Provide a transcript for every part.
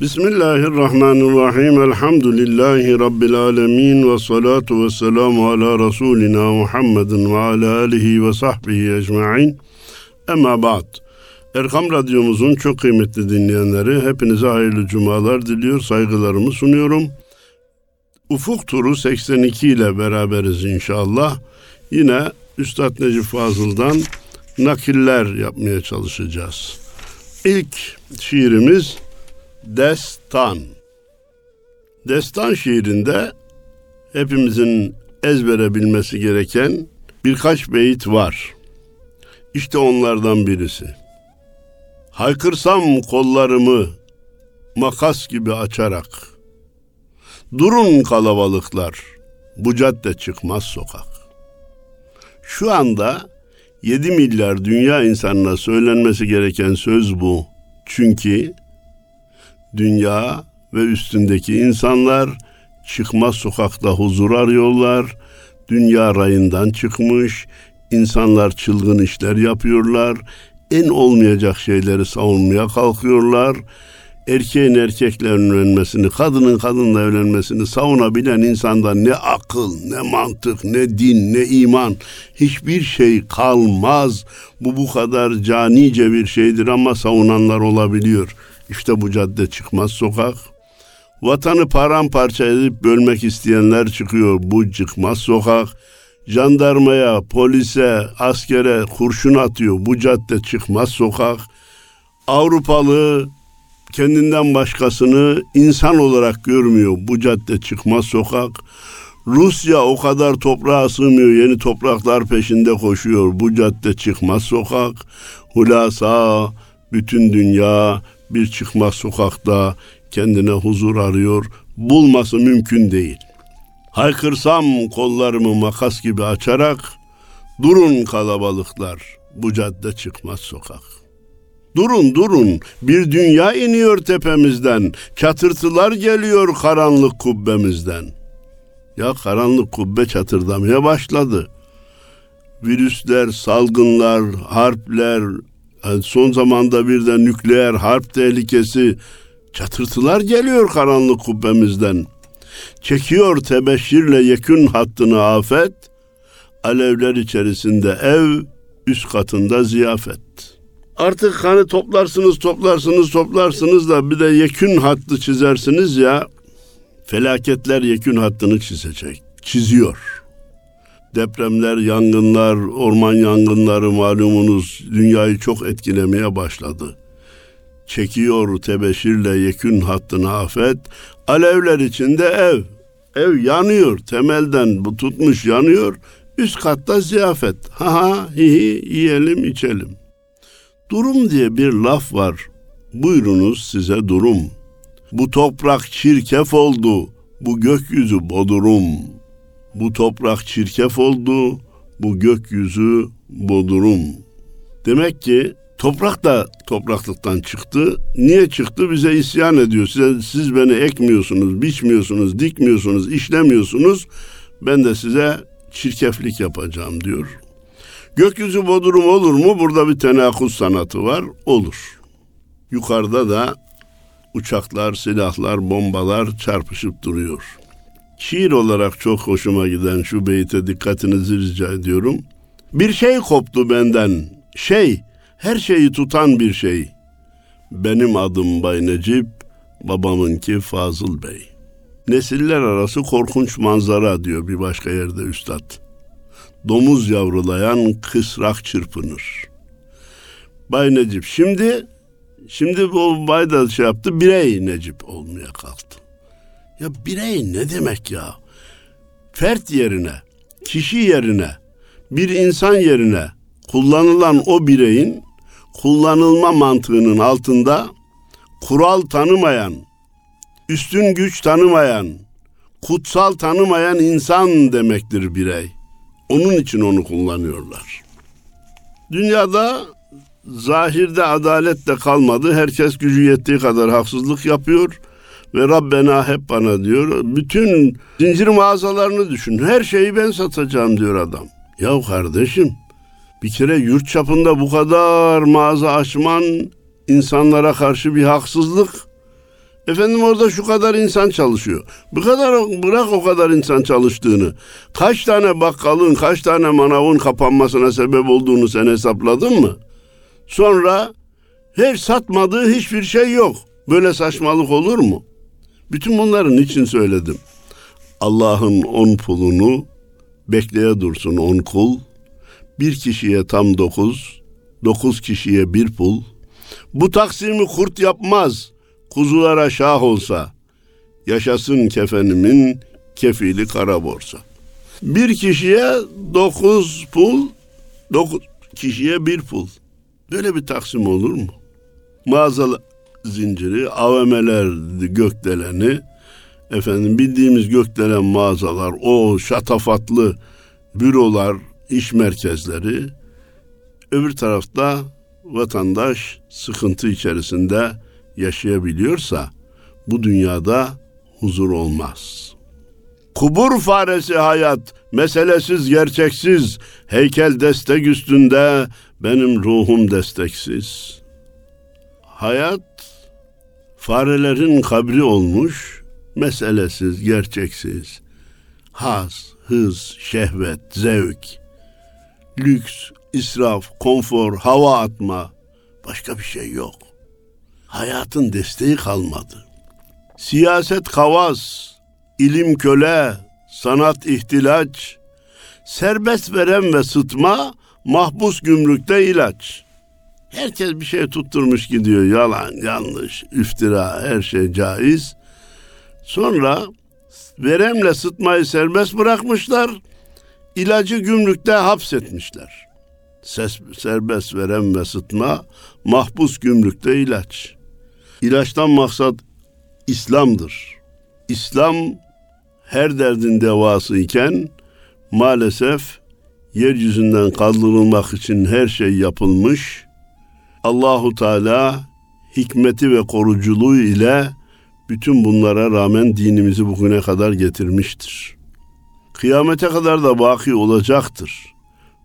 Bismillahirrahmanirrahim. Elhamdülillahi Rabbil alemin. Ve salatu ve selamu ala Resulina Muhammedin ve ala alihi ve sahbihi ecma'in. Ama ba'd. Erkam Radyomuzun çok kıymetli dinleyenleri hepinize hayırlı cumalar diliyor, saygılarımı sunuyorum. Ufuk Turu 82 ile beraberiz inşallah. Yine Üstad Necip Fazıl'dan nakiller yapmaya çalışacağız. İlk şiirimiz Destan. Destan şiirinde hepimizin ezbere bilmesi gereken birkaç beyit var. İşte onlardan birisi. Haykırsam kollarımı makas gibi açarak. Durun kalabalıklar, bu cadde çıkmaz sokak. Şu anda 7 milyar dünya insanına söylenmesi gereken söz bu. Çünkü dünya ve üstündeki insanlar çıkmaz sokakta huzur arıyorlar. Dünya rayından çıkmış, insanlar çılgın işler yapıyorlar. En olmayacak şeyleri savunmaya kalkıyorlar. Erkeğin erkekle evlenmesini, kadının kadınla evlenmesini savunabilen insanda ne akıl, ne mantık, ne din, ne iman hiçbir şey kalmaz. Bu bu kadar canice bir şeydir ama savunanlar olabiliyor.'' İşte bu cadde çıkmaz sokak. Vatanı paramparça edip bölmek isteyenler çıkıyor. Bu çıkmaz sokak. Jandarmaya, polise, askere kurşun atıyor. Bu cadde çıkmaz sokak. Avrupalı kendinden başkasını insan olarak görmüyor. Bu cadde çıkmaz sokak. Rusya o kadar toprağa sığmıyor. Yeni topraklar peşinde koşuyor. Bu cadde çıkmaz sokak. Hulasa bütün dünya bir çıkmaz sokakta kendine huzur arıyor. Bulması mümkün değil. Haykırsam kollarımı makas gibi açarak durun kalabalıklar bu cadde çıkmaz sokak. Durun durun bir dünya iniyor tepemizden. Çatırtılar geliyor karanlık kubbemizden. Ya karanlık kubbe çatırdamaya başladı. Virüsler, salgınlar, harpler, son zamanda bir de nükleer harp tehlikesi çatırtılar geliyor karanlık kubbemizden. Çekiyor tebeşirle yekün hattını afet, alevler içerisinde ev, üst katında ziyafet. Artık hani toplarsınız, toplarsınız, toplarsınız da bir de yekün hattı çizersiniz ya, felaketler yekün hattını çizecek, çiziyor.'' Depremler, yangınlar, orman yangınları malumunuz dünyayı çok etkilemeye başladı. Çekiyor tebeşirle yekün hattını afet, alevler içinde ev. Ev yanıyor, temelden bu tutmuş yanıyor, üst katta ziyafet. Ha ha hi hi yiyelim içelim. Durum diye bir laf var. Buyurunuz size durum. Bu toprak çirkef oldu, bu gökyüzü bodurum.'' Bu toprak çirkef oldu, bu gökyüzü bodurum. Demek ki toprak da topraklıktan çıktı. Niye çıktı? Bize isyan ediyor. Size, siz beni ekmiyorsunuz, biçmiyorsunuz, dikmiyorsunuz, işlemiyorsunuz. Ben de size çirkeflik yapacağım diyor. Gökyüzü bodurum olur mu? Burada bir tenakuz sanatı var. Olur. Yukarıda da uçaklar, silahlar, bombalar çarpışıp duruyor şiir olarak çok hoşuma giden şu beyte dikkatinizi rica ediyorum. Bir şey koptu benden, şey, her şeyi tutan bir şey. Benim adım Bay Necip, babamınki Fazıl Bey. Nesiller arası korkunç manzara diyor bir başka yerde üstad. Domuz yavrulayan kısrak çırpınır. Bay Necip şimdi şimdi bu bay da şey yaptı birey Necip olmaya kalktı. Ya birey ne demek ya? Fert yerine, kişi yerine, bir insan yerine kullanılan o bireyin kullanılma mantığının altında kural tanımayan, üstün güç tanımayan, kutsal tanımayan insan demektir birey. Onun için onu kullanıyorlar. Dünyada zahirde adalet de kalmadı. Herkes gücü yettiği kadar haksızlık yapıyor ve Rabbena hep bana diyor. Bütün zincir mağazalarını düşün. Her şeyi ben satacağım diyor adam. Ya kardeşim bir kere yurt çapında bu kadar mağaza açman insanlara karşı bir haksızlık. Efendim orada şu kadar insan çalışıyor. Bu kadar bırak o kadar insan çalıştığını. Kaç tane bakkalın, kaç tane manavın kapanmasına sebep olduğunu sen hesapladın mı? Sonra her satmadığı hiçbir şey yok. Böyle saçmalık olur mu? Bütün bunların için söyledim. Allah'ın on pulunu bekleye dursun on kul. Bir kişiye tam dokuz, dokuz kişiye bir pul. Bu taksimi kurt yapmaz, kuzulara şah olsa. Yaşasın kefenimin kefili kara borsa. Bir kişiye dokuz pul, dokuz kişiye bir pul. Böyle bir taksim olur mu? Mağaza zinciri, AVM'ler gökdeleni, efendim bildiğimiz gökdelen mağazalar, o şatafatlı bürolar, iş merkezleri, öbür tarafta vatandaş sıkıntı içerisinde yaşayabiliyorsa bu dünyada huzur olmaz. Kubur faresi hayat, meselesiz gerçeksiz, heykel destek üstünde, benim ruhum desteksiz. Hayat farelerin kabri olmuş, meselesiz, gerçeksiz. Haz, hız, şehvet, zevk, lüks, israf, konfor, hava atma, başka bir şey yok. Hayatın desteği kalmadı. Siyaset kavas, ilim köle, sanat ihtilaç, serbest veren ve sıtma, mahpus gümrükte ilaç. Herkes bir şey tutturmuş gidiyor. Yalan, yanlış, iftira, her şey caiz. Sonra veremle sıtmayı serbest bırakmışlar. İlacı gümrükte hapsetmişler. Ses, serbest verem ve sıtma, mahpus gümrükte ilaç. İlaçtan maksat İslam'dır. İslam her derdin devası iken maalesef yeryüzünden kaldırılmak için her şey yapılmış. Allahu Teala hikmeti ve koruculuğu ile bütün bunlara rağmen dinimizi bugüne kadar getirmiştir. Kıyamete kadar da baki olacaktır.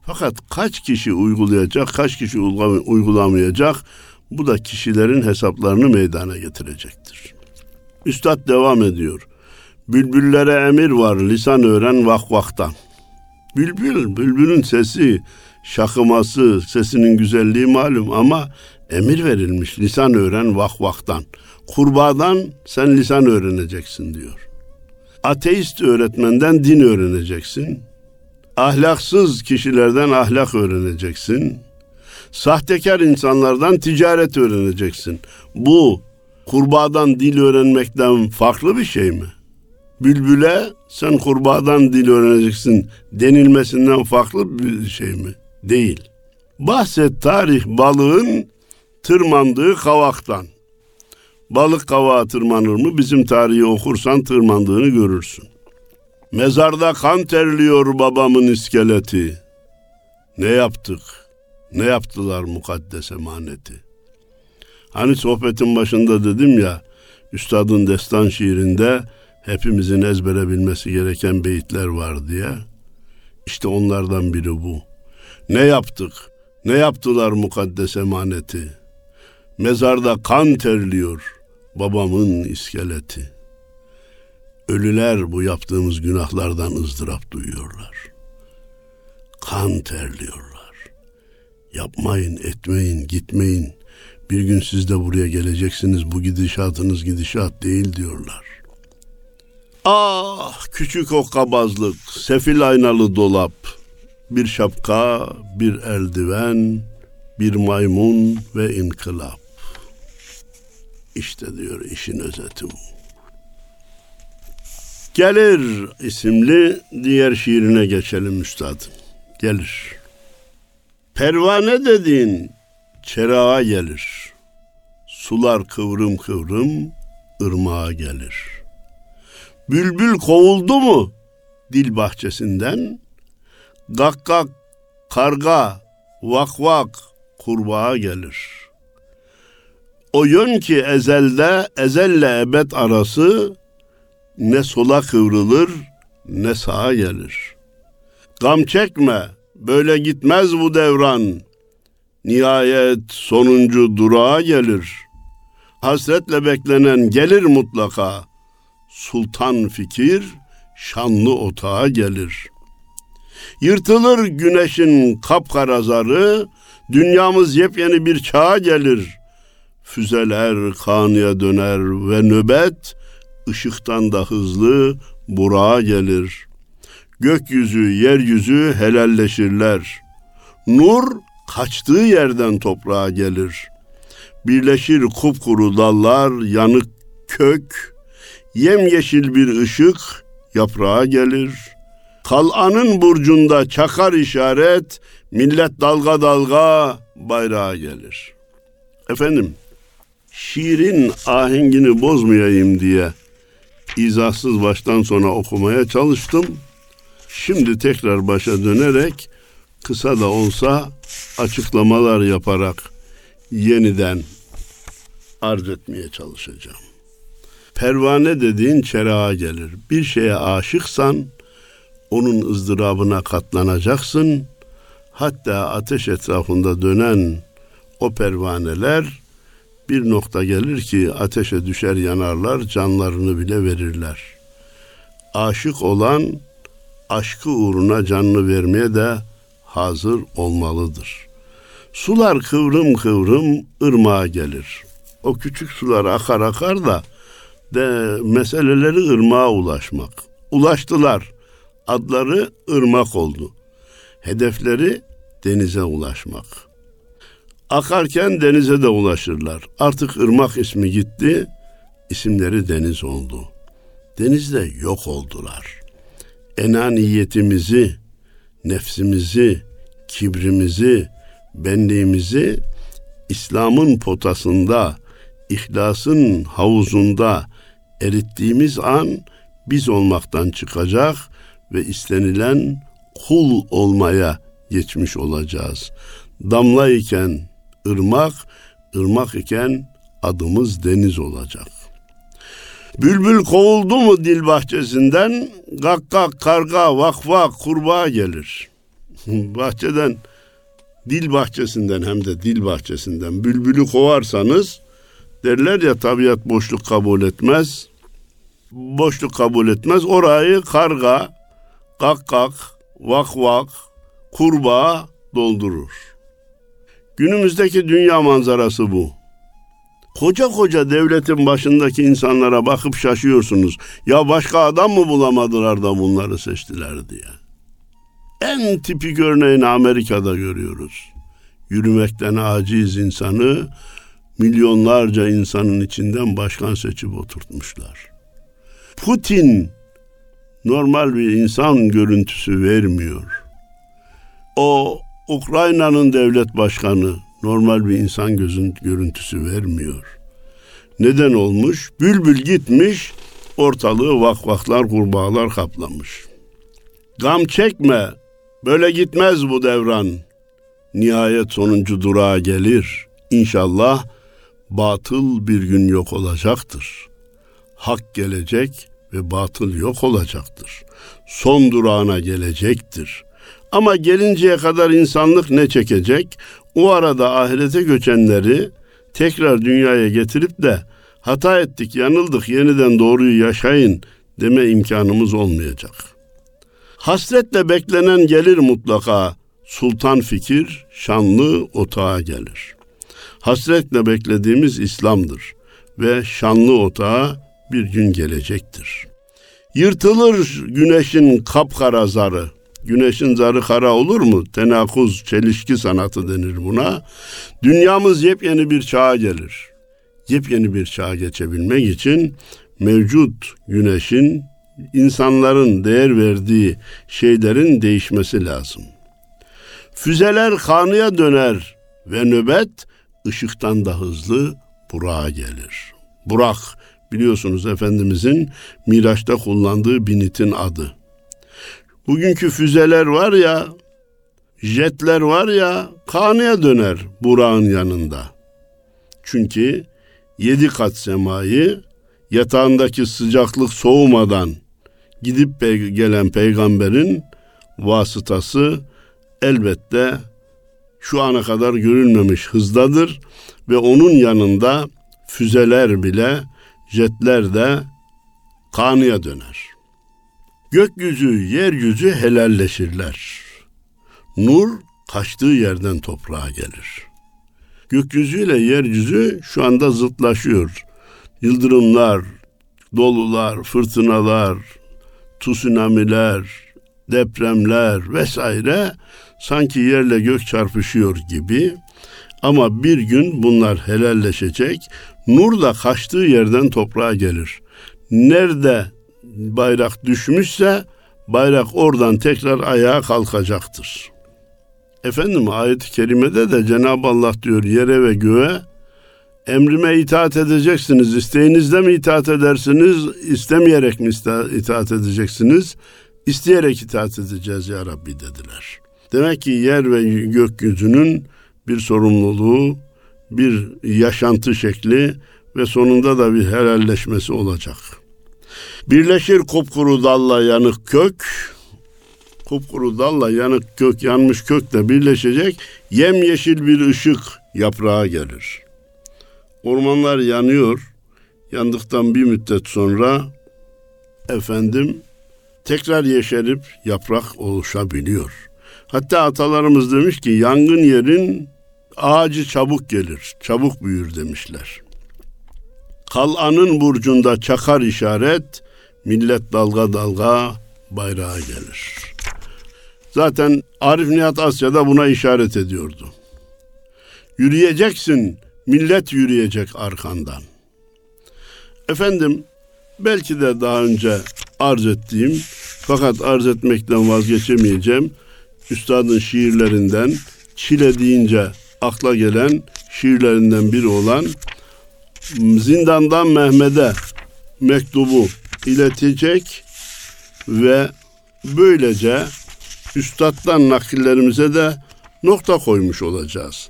Fakat kaç kişi uygulayacak, kaç kişi uygulamayacak bu da kişilerin hesaplarını meydana getirecektir. Üstad devam ediyor. Bülbüllere emir var lisan öğren vak vaktan. Bülbül, bülbülün sesi, şakıması, sesinin güzelliği malum ama emir verilmiş lisan öğren vak vaktan. Kurbağadan sen lisan öğreneceksin diyor. Ateist öğretmenden din öğreneceksin. Ahlaksız kişilerden ahlak öğreneceksin. Sahtekar insanlardan ticaret öğreneceksin. Bu kurbağadan dil öğrenmekten farklı bir şey mi? Bülbüle sen kurbağadan dil öğreneceksin denilmesinden farklı bir şey mi? Değil. Bahset tarih balığın tırmandığı kavaktan. Balık kavağa tırmanır mı? Bizim tarihi okursan tırmandığını görürsün. Mezarda kan terliyor babamın iskeleti. Ne yaptık? Ne yaptılar mukaddes emaneti? Hani sohbetin başında dedim ya, üstadın destan şiirinde hepimizin ezbere bilmesi gereken beyitler var diye. İşte onlardan biri bu. Ne yaptık? Ne yaptılar mukaddes emaneti? Mezarda kan terliyor babamın iskeleti. Ölüler bu yaptığımız günahlardan ızdırap duyuyorlar. Kan terliyorlar. Yapmayın, etmeyin, gitmeyin. Bir gün siz de buraya geleceksiniz. Bu gidişatınız gidişat değil diyorlar. Ah küçük okkabazlık, sefil aynalı dolap, bir şapka, bir eldiven, bir maymun ve inkılap. İşte diyor işin özeti bu. Gelir isimli diğer şiirine geçelim üstadım. Gelir. Pervane dediğin çerağa gelir. Sular kıvrım kıvrım ırmağa gelir. Bülbül kovuldu mu dil bahçesinden? Gakkak, karga, vak vak kurbağa gelir. O yön ki ezelde, ezelle ebed arası ne sola kıvrılır ne sağa gelir. Gam çekme, böyle gitmez bu devran. Nihayet sonuncu durağa gelir. Hasretle beklenen gelir mutlaka. Sultan fikir şanlı otağa gelir. Yırtılır güneşin kapkara zarı, dünyamız yepyeni bir çağa gelir. Füzeler kanıya döner ve nöbet, ışıktan da hızlı burağa gelir. Gökyüzü, yeryüzü helalleşirler. Nur kaçtığı yerden toprağa gelir. Birleşir kupkuru dallar, yanık kök, yemyeşil bir ışık yaprağa gelir. Kal'anın burcunda çakar işaret, millet dalga dalga bayrağa gelir. Efendim, şiirin ahengini bozmayayım diye izahsız baştan sona okumaya çalıştım. Şimdi tekrar başa dönerek kısa da olsa açıklamalar yaparak yeniden arz etmeye çalışacağım. Pervane dediğin çerağa gelir. Bir şeye aşıksan onun ızdırabına katlanacaksın. Hatta ateş etrafında dönen o pervaneler bir nokta gelir ki ateşe düşer yanarlar, canlarını bile verirler. Aşık olan aşkı uğruna canını vermeye de hazır olmalıdır. Sular kıvrım kıvrım ırmağa gelir. O küçük sular akar akar da de meseleleri ırmağa ulaşmak. Ulaştılar. Adları ırmak oldu. Hedefleri denize ulaşmak. Akarken denize de ulaşırlar. Artık ırmak ismi gitti, isimleri deniz oldu. Denizde yok oldular. Enaniyetimizi, nefsimizi, kibrimizi, benliğimizi İslam'ın potasında, ihlasın havuzunda erittiğimiz an biz olmaktan çıkacak ve istenilen kul olmaya geçmiş olacağız. Damla iken ırmak, ırmak iken adımız deniz olacak. Bülbül kovuldu mu dil bahçesinden, gakkak, karga, vak vak, kurbağa gelir. Bahçeden, dil bahçesinden hem de dil bahçesinden bülbülü kovarsanız, derler ya tabiat boşluk kabul etmez. Boşluk kabul etmez. Orayı karga, kakkak, vak vak, kurbağa doldurur. Günümüzdeki dünya manzarası bu. Koca koca devletin başındaki insanlara bakıp şaşıyorsunuz. Ya başka adam mı bulamadılar da bunları seçtiler diye. En tipik örneğini Amerika'da görüyoruz. Yürümekten aciz insanı milyonlarca insanın içinden başkan seçip oturtmuşlar. Putin normal bir insan görüntüsü vermiyor. O Ukrayna'nın devlet başkanı normal bir insan gözün görüntüsü vermiyor. Neden olmuş? Bülbül gitmiş, ortalığı vakvaklar, kurbağalar kaplamış. Gam çekme, böyle gitmez bu devran. Nihayet sonuncu durağa gelir. İnşallah batıl bir gün yok olacaktır. Hak gelecek ve batıl yok olacaktır. Son durağına gelecektir. Ama gelinceye kadar insanlık ne çekecek? O arada ahirete göçenleri tekrar dünyaya getirip de hata ettik, yanıldık, yeniden doğruyu yaşayın deme imkanımız olmayacak. Hasretle beklenen gelir mutlaka. Sultan fikir, şanlı otağa gelir. Hasretle beklediğimiz İslam'dır ve şanlı otağa bir gün gelecektir. Yırtılır güneşin kapkara zarı, Güneşin zarı kara olur mu? Tenakuz, çelişki sanatı denir buna. Dünyamız yepyeni bir çağa gelir. Yepyeni bir çağa geçebilmek için mevcut güneşin insanların değer verdiği şeylerin değişmesi lazım. Füzeler kanıya döner ve nöbet ışıktan da hızlı Burak'a gelir. Burak biliyorsunuz Efendimizin Miraç'ta kullandığı binitin adı. Bugünkü füzeler var ya, jetler var ya, kanıya döner Burak'ın yanında. Çünkü yedi kat semayı yatağındaki sıcaklık soğumadan gidip pe- gelen peygamberin vasıtası elbette şu ana kadar görülmemiş hızdadır ve onun yanında füzeler bile, jetler de kanıya döner. Gökyüzü, yeryüzü helalleşirler. Nur kaçtığı yerden toprağa gelir. Gökyüzüyle yeryüzü şu anda zıtlaşıyor. Yıldırımlar, dolular, fırtınalar, tsunamiler, depremler vesaire sanki yerle gök çarpışıyor gibi. Ama bir gün bunlar helalleşecek. Nur da kaçtığı yerden toprağa gelir. Nerede bayrak düşmüşse bayrak oradan tekrar ayağa kalkacaktır. Efendim ayet-i kerimede de Cenab-ı Allah diyor yere ve göğe emrime itaat edeceksiniz. İsteğinizde mi itaat edersiniz, istemeyerek mi itaat edeceksiniz? İsteyerek itaat edeceğiz ya Rabbi dediler. Demek ki yer ve gökyüzünün bir sorumluluğu, bir yaşantı şekli ve sonunda da bir helalleşmesi olacak. Birleşir kupkuru dalla yanık kök, kupkuru dalla yanık kök, yanmış kökle birleşecek, yemyeşil bir ışık yaprağa gelir. Ormanlar yanıyor, yandıktan bir müddet sonra efendim tekrar yeşerip yaprak oluşabiliyor. Hatta atalarımız demiş ki yangın yerin ağacı çabuk gelir, çabuk büyür demişler. Kal'anın burcunda çakar işaret, millet dalga dalga bayrağa gelir. Zaten Arif Nihat Asya da buna işaret ediyordu. Yürüyeceksin, millet yürüyecek arkandan. Efendim, belki de daha önce arz ettiğim, fakat arz etmekten vazgeçemeyeceğim, üstadın şiirlerinden, Çile deyince akla gelen şiirlerinden biri olan Zindandan Mehmet'e mektubu iletecek ve böylece üstaddan nakillerimize de nokta koymuş olacağız.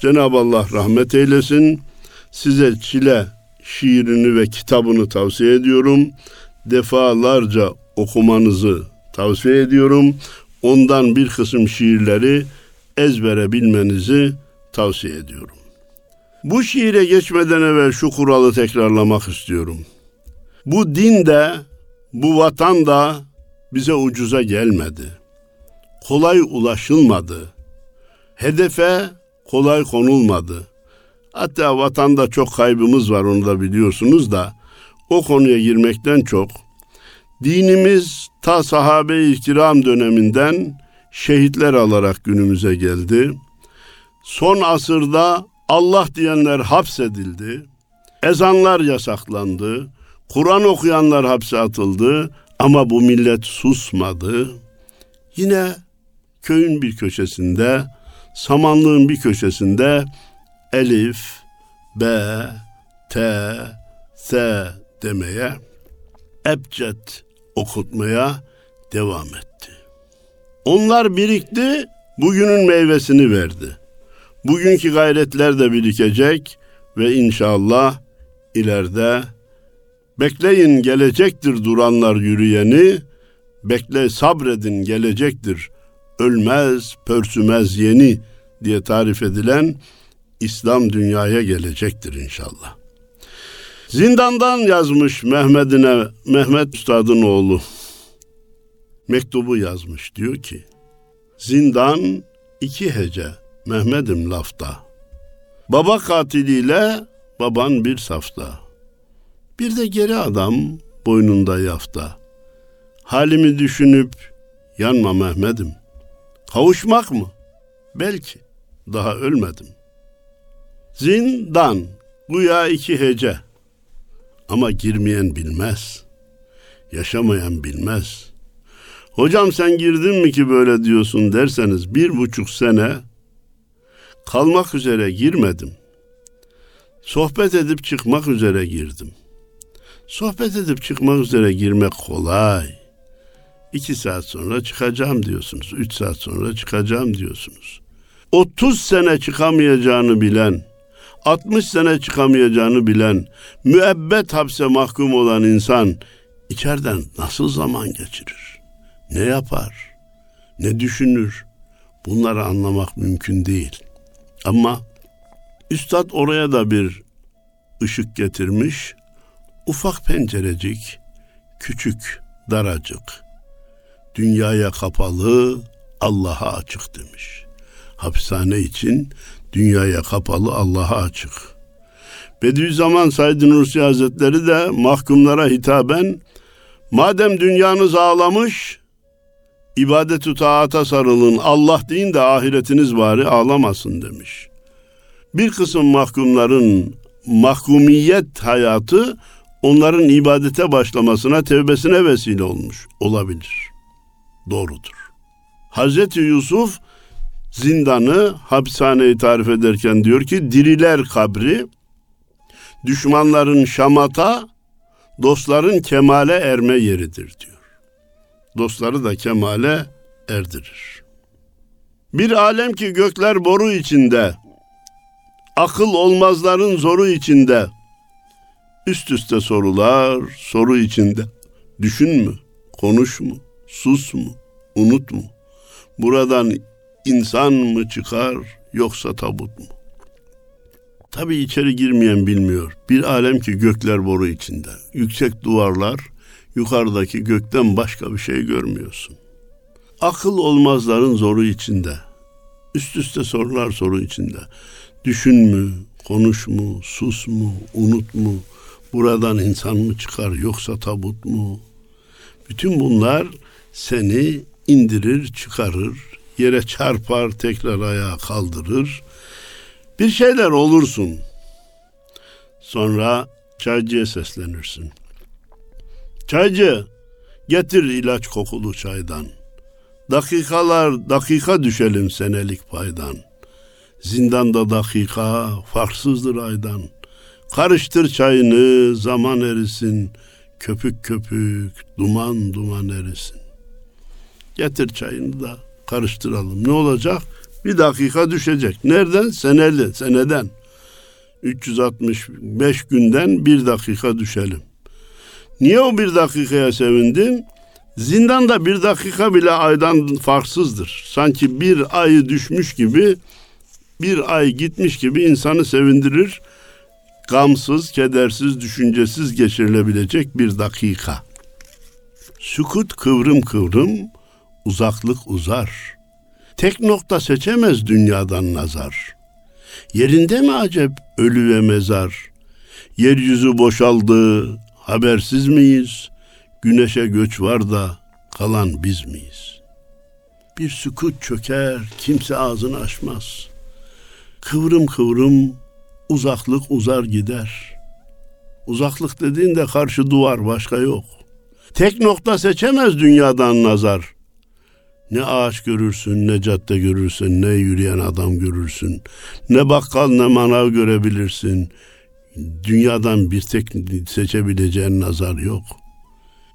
Cenab-ı Allah rahmet eylesin. Size Çile şiirini ve kitabını tavsiye ediyorum. Defalarca okumanızı tavsiye ediyorum. Ondan bir kısım şiirleri ezbere bilmenizi tavsiye ediyorum. Bu şiire geçmeden evvel şu kuralı tekrarlamak istiyorum. Bu din de, bu vatan da bize ucuza gelmedi. Kolay ulaşılmadı. Hedefe kolay konulmadı. Hatta vatanda çok kaybımız var onu da biliyorsunuz da o konuya girmekten çok dinimiz ta sahabe-i kiram döneminden şehitler alarak günümüze geldi. Son asırda Allah diyenler hapsedildi. Ezanlar yasaklandı. Kur'an okuyanlar hapse atıldı ama bu millet susmadı. Yine köyün bir köşesinde, samanlığın bir köşesinde elif, b, t, s demeye, ebced okutmaya devam etti. Onlar birikti, bugünün meyvesini verdi. Bugünkü gayretler de birikecek ve inşallah ileride bekleyin gelecektir duranlar yürüyeni, bekle sabredin gelecektir ölmez pörsümez yeni diye tarif edilen İslam dünyaya gelecektir inşallah. Zindandan yazmış Mehmet'ine Mehmet Üstad'ın oğlu. Mektubu yazmış diyor ki Zindan iki hece Mehmet'im lafta. Baba katiliyle baban bir safta. Bir de geri adam boynunda yafta. Halimi düşünüp yanma Mehmet'im. Kavuşmak mı? Belki. Daha ölmedim. Zindan. Güya iki hece. Ama girmeyen bilmez. Yaşamayan bilmez. Hocam sen girdin mi ki böyle diyorsun derseniz bir buçuk sene kalmak üzere girmedim. Sohbet edip çıkmak üzere girdim. Sohbet edip çıkmak üzere girmek kolay. İki saat sonra çıkacağım diyorsunuz. Üç saat sonra çıkacağım diyorsunuz. 30 sene çıkamayacağını bilen, 60 sene çıkamayacağını bilen, müebbet hapse mahkum olan insan içeriden nasıl zaman geçirir? Ne yapar? Ne düşünür? Bunları anlamak mümkün değil. Ama Üstad oraya da bir ışık getirmiş. Ufak pencerecik, küçük, daracık. Dünyaya kapalı, Allah'a açık demiş. Hapishane için dünyaya kapalı, Allah'a açık. Bediüzzaman Said Nursi Hazretleri de mahkumlara hitaben madem dünyanız ağlamış ibadet-ü taata sarılın Allah deyin de ahiretiniz bari ağlamasın demiş. Bir kısım mahkumların mahkumiyet hayatı onların ibadete başlamasına, tevbesine vesile olmuş olabilir. Doğrudur. Hazreti Yusuf zindanı, hapishaneyi tarif ederken diyor ki diriler kabri, düşmanların şamata, dostların kemale erme yeridir diyor. Dostları da kemale erdirir. Bir alem ki gökler boru içinde, akıl olmazların zoru içinde, üst üste sorular, soru içinde. Düşün mü, konuş mu, sus mu, unut mu? Buradan insan mı çıkar yoksa tabut mu? Tabi içeri girmeyen bilmiyor. Bir alem ki gökler boru içinde. Yüksek duvarlar, yukarıdaki gökten başka bir şey görmüyorsun. Akıl olmazların zoru içinde. Üst üste sorular soru içinde. Düşün mü, konuş mu, sus mu, unut mu? Buradan insan mı çıkar yoksa tabut mu? Bütün bunlar seni indirir, çıkarır, yere çarpar, tekrar ayağa kaldırır. Bir şeyler olursun. Sonra çaycıya seslenirsin. Çaycı, getir ilaç kokulu çaydan. Dakikalar dakika düşelim senelik paydan. Zindanda dakika farksızdır aydan. Karıştır çayını zaman erisin. Köpük köpük duman duman erisin. Getir çayını da karıştıralım. Ne olacak? Bir dakika düşecek. Nereden? Seneli, seneden. 365 günden bir dakika düşelim. Niye o bir dakikaya sevindin? Zindanda bir dakika bile aydan farksızdır. Sanki bir ayı düşmüş gibi, bir ay gitmiş gibi insanı sevindirir. Gamsız, kedersiz, düşüncesiz geçirilebilecek bir dakika. Sükut kıvrım kıvrım, uzaklık uzar. Tek nokta seçemez dünyadan nazar. Yerinde mi acep ölü ve mezar? Yeryüzü boşaldı, habersiz miyiz? Güneşe göç var da kalan biz miyiz? Bir sükut çöker, kimse ağzını açmaz. Kıvrım kıvrım uzaklık uzar gider. Uzaklık dediğinde karşı duvar başka yok. Tek nokta seçemez dünyadan nazar. Ne ağaç görürsün, ne cadde görürsün, ne yürüyen adam görürsün. Ne bakkal ne manav görebilirsin. Dünyadan bir tek seçebileceğin nazar yok.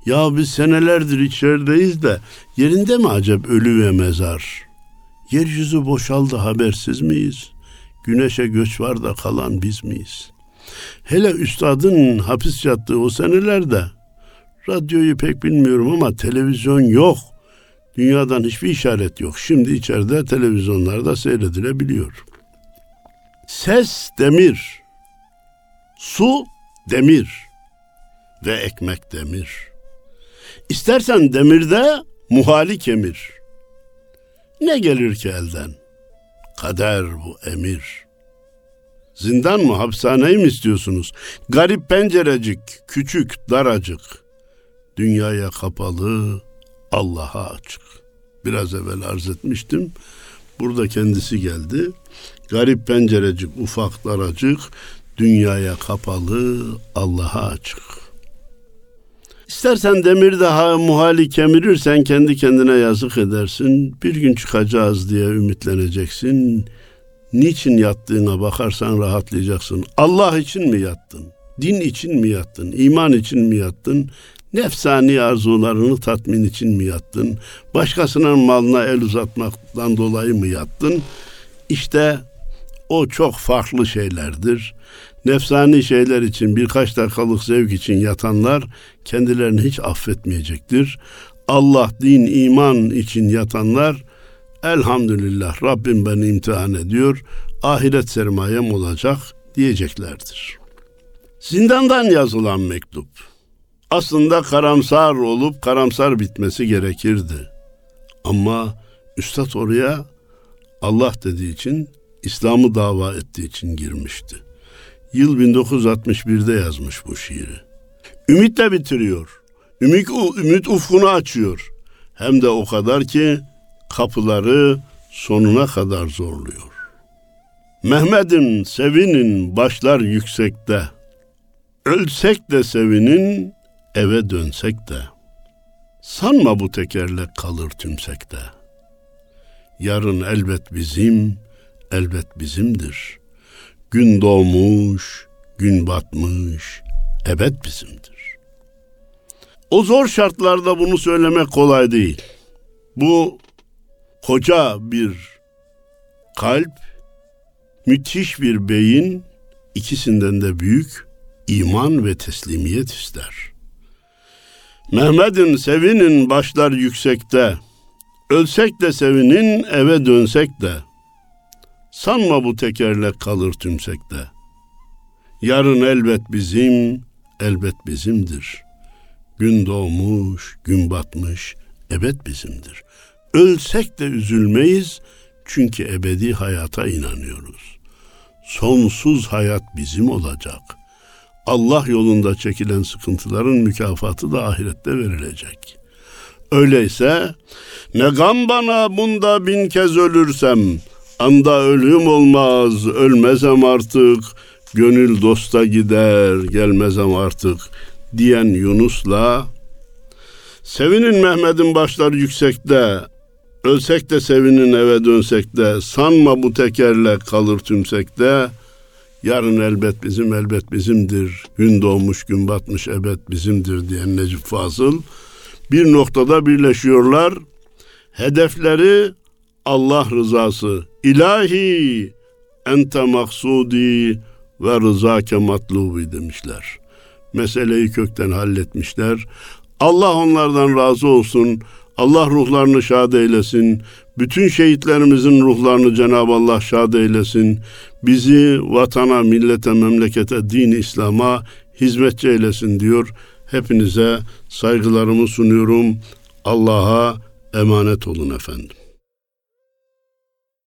Ya biz senelerdir içerideyiz de yerinde mi acep ölü ve mezar? Yeryüzü boşaldı habersiz miyiz? Güneşe göç var da kalan biz miyiz? Hele üstadın hapis yattığı o senelerde radyoyu pek bilmiyorum ama televizyon yok.'' Dünyadan hiçbir işaret yok. Şimdi içeride televizyonlarda seyredilebiliyor. Ses demir, su demir ve ekmek demir. İstersen demirde muhali kemir. Ne gelir ki elden? Kader bu emir. Zindan mı, hapishaneyi mi istiyorsunuz? Garip pencerecik, küçük, daracık. Dünyaya kapalı, Allah'a açık. Biraz evvel arz etmiştim. Burada kendisi geldi. Garip pencerecik, ufak daracık, dünyaya kapalı, Allah'a açık. İstersen demir daha muhali kemirirsen kendi kendine yazık edersin. Bir gün çıkacağız diye ümitleneceksin. Niçin yattığına bakarsan rahatlayacaksın. Allah için mi yattın? Din için mi yattın? İman için mi yattın? Nefsani arzularını tatmin için mi yattın? Başkasının malına el uzatmaktan dolayı mı yattın? İşte o çok farklı şeylerdir. Nefsani şeyler için birkaç dakikalık zevk için yatanlar kendilerini hiç affetmeyecektir. Allah, din, iman için yatanlar elhamdülillah Rabbim beni imtihan ediyor, ahiret sermayem olacak diyeceklerdir. Zindandan yazılan mektup. Aslında karamsar olup karamsar bitmesi gerekirdi. Ama üstad oraya Allah dediği için, İslam'ı dava ettiği için girmişti. Yıl 1961'de yazmış bu şiiri. Ümitle bitiriyor. Ümit, ümit ufkunu açıyor. Hem de o kadar ki kapıları sonuna kadar zorluyor. Mehmet'im sevinin başlar yüksekte. Ölsek de sevinin eve dönsek de. Sanma bu tekerlek kalır tümsekte. Yarın elbet bizim, elbet bizimdir. Gün doğmuş, gün batmış, ebed bizimdir. O zor şartlarda bunu söylemek kolay değil. Bu koca bir kalp, müthiş bir beyin, ikisinden de büyük iman ve teslimiyet ister. Mehmet'in sevinin başlar yüksekte, ölsek de sevinin eve dönsek de, sanma bu tekerlek kalır tümsekte. Yarın elbet bizim, elbet bizimdir. Gün doğmuş, gün batmış, ebed bizimdir. Ölsek de üzülmeyiz çünkü ebedi hayata inanıyoruz. Sonsuz hayat bizim olacak. Allah yolunda çekilen sıkıntıların mükafatı da ahirette verilecek. Öyleyse ne gam bana bunda bin kez ölürsem, anda ölüm olmaz, ölmezem artık, gönül dosta gider, gelmezem artık diyen Yunus'la Sevinin Mehmet'in başlar yüksekte, ölsek de sevinin eve dönsek de, sanma bu tekerle kalır tümsekte, yarın elbet bizim elbet bizimdir, gün doğmuş gün batmış ebed bizimdir diyen Necip Fazıl, bir noktada birleşiyorlar, hedefleri Allah rızası, ilahi ente maksudi ve rızake matlubi demişler. Meseleyi kökten halletmişler. Allah onlardan razı olsun. Allah ruhlarını şad eylesin. Bütün şehitlerimizin ruhlarını Cenab-ı Allah şad eylesin. Bizi vatana, millete, memlekete, din İslam'a hizmetçi eylesin diyor. Hepinize saygılarımı sunuyorum. Allah'a emanet olun efendim.